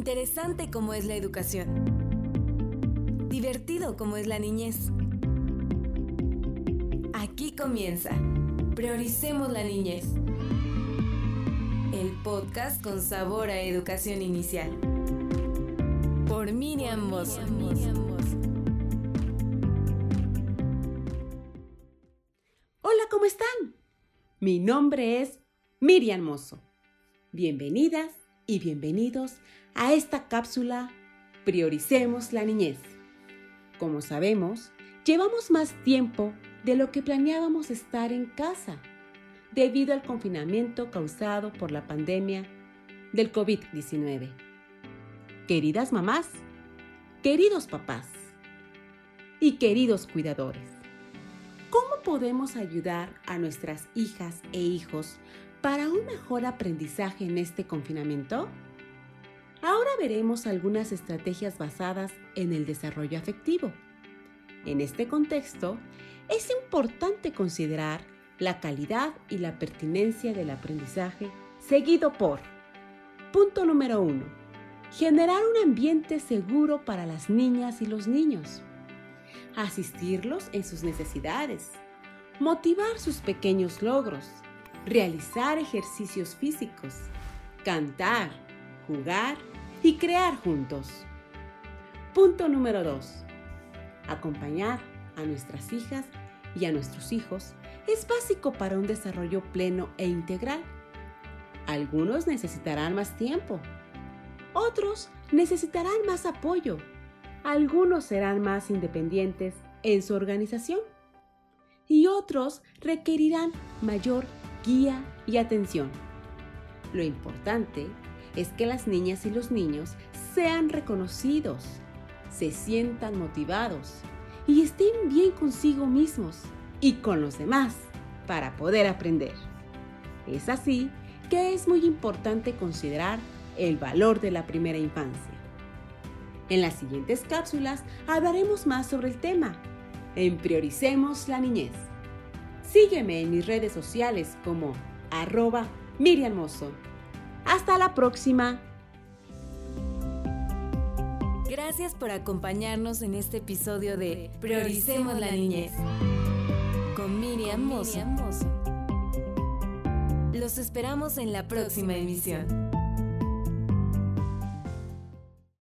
Interesante como es la educación. Divertido como es la niñez. Aquí comienza. Prioricemos la niñez. El podcast con sabor a educación inicial. Por Miriam Mosso. Hola, ¿cómo están? Mi nombre es Miriam Mozo. Bienvenidas y bienvenidos a esta cápsula Prioricemos la niñez. Como sabemos, llevamos más tiempo de lo que planeábamos estar en casa debido al confinamiento causado por la pandemia del COVID-19. Queridas mamás, queridos papás y queridos cuidadores, ¿cómo podemos ayudar a nuestras hijas e hijos para un mejor aprendizaje en este confinamiento? Ahora veremos algunas estrategias basadas en el desarrollo afectivo. En este contexto, es importante considerar la calidad y la pertinencia del aprendizaje, seguido por Punto número 1. Generar un ambiente seguro para las niñas y los niños. Asistirlos en sus necesidades. Motivar sus pequeños logros realizar ejercicios físicos, cantar, jugar y crear juntos. Punto número 2. Acompañar a nuestras hijas y a nuestros hijos es básico para un desarrollo pleno e integral. Algunos necesitarán más tiempo, otros necesitarán más apoyo, algunos serán más independientes en su organización y otros requerirán mayor guía y atención. Lo importante es que las niñas y los niños sean reconocidos, se sientan motivados y estén bien consigo mismos y con los demás para poder aprender. Es así que es muy importante considerar el valor de la primera infancia. En las siguientes cápsulas hablaremos más sobre el tema. En Prioricemos la Niñez. Sígueme en mis redes sociales como arroba Miriam Mozo. Hasta la próxima. Gracias por acompañarnos en este episodio de Prioricemos la Niñez con Miriam Mozo. Los esperamos en la próxima emisión.